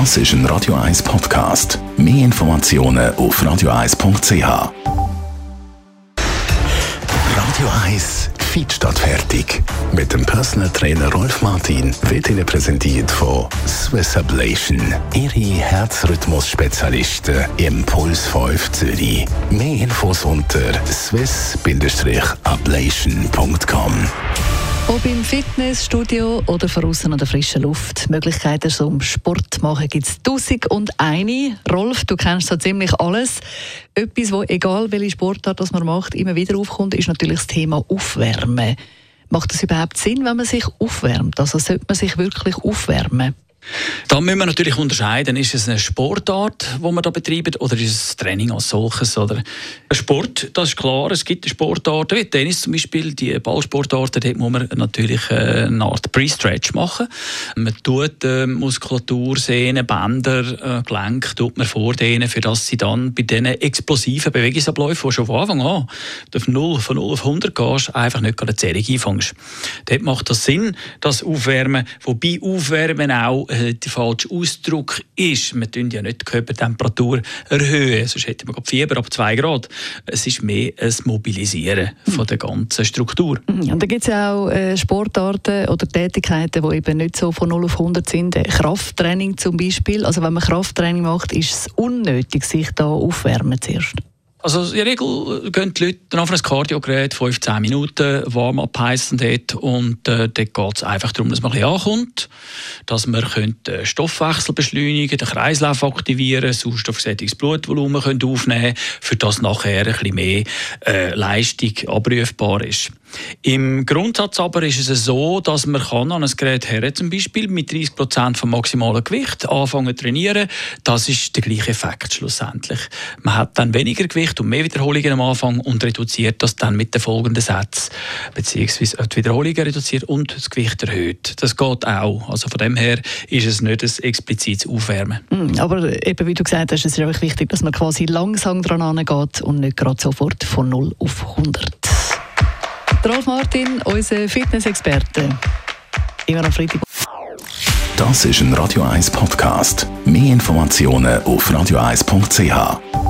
Das ist ein Radio 1 Podcast. Mehr Informationen auf radio1.ch. Radio 1 Feed statt fertig. Mit dem Personal Trainer Rolf Martin wird Ihnen präsentiert von Swiss Ablation. Ihre Herzrhythmus-Spezialisten im Puls 5 Zürich. Mehr Infos unter swiss-ablation.com. Ob im Fitnessstudio oder draußen an der frischen Luft. Möglichkeiten zum Sport machen gibt es tausend und eine. Rolf, du kennst so ziemlich alles. Etwas, wo egal welche Sportart das man macht, immer wieder aufkommt, ist natürlich das Thema Aufwärmen. Macht es überhaupt Sinn, wenn man sich aufwärmt? Also sollte man sich wirklich aufwärmen? Da müssen wir natürlich unterscheiden, ist es eine Sportart, die wir da betreiben, oder ist es Training als solches? Oder Sport, das ist klar, es gibt Sportarten, wie Tennis zum Beispiel, die Ballsportarten, dort muss man natürlich äh, eine Art Pre-Stretch machen. Man tut äh, Muskulatur, Sehnen, Bänder, äh, Gelenke, tut man vordehnen, für dass sie dann bei diesen explosiven Bewegungsabläufen, die schon von Anfang an auf 0, von 0 auf 100 gehst, einfach nicht gerade eine Zerrung. Dort macht das Sinn, das Aufwärmen, wobei Aufwärmen auch äh, der falsche Ausdruck ist. Wir tun ja nicht die Körpertemperatur erhöhen, sonst hätten wir Fieber ab 2 Grad. Es ist mehr ein Mobilisieren von der ganzen Struktur. Mhm. Und da gibt es ja auch äh, Sportarten oder Tätigkeiten, die eben nicht so von 0 auf 100 sind. Krafttraining zum Beispiel. Also wenn man Krafttraining macht, ist es unnötig, sich da aufwärmen zuerst. Also in der Regel gehen die Leute dann auf ein Kardiogerät 15 Minuten Warm-up heissen dort und äh, dort geht es einfach darum, dass man ein bisschen ankommt, dass man den Stoffwechsel beschleunigen den Kreislauf aktivieren, sauerstoffgesättigtes Blutvolumen können aufnehmen für das nachher ein bisschen mehr äh, Leistung abrufbar ist. Im Grundsatz aber ist es so, dass man kann an ein Gerät her, zum Beispiel mit 30 Prozent vom maximalen Gewicht anfangen zu trainieren. Das ist der gleiche Effekt schlussendlich. Man hat dann weniger Gewicht und mehr Wiederholungen am Anfang und reduziert das dann mit den folgenden Sätzen beziehungsweise die Wiederholungen reduziert und das Gewicht erhöht. Das geht auch. Also von dem her ist es nicht ein explizites Aufwärmen. Hm, aber eben wie du gesagt hast, es ist wichtig, dass man quasi langsam dran angeht und nicht gerade sofort von 0 auf 100. Rolf Martin, unser Fitnessexperte. Immer am Freitag. Das ist ein Radio 1 Podcast. Mehr Informationen auf radio1.ch.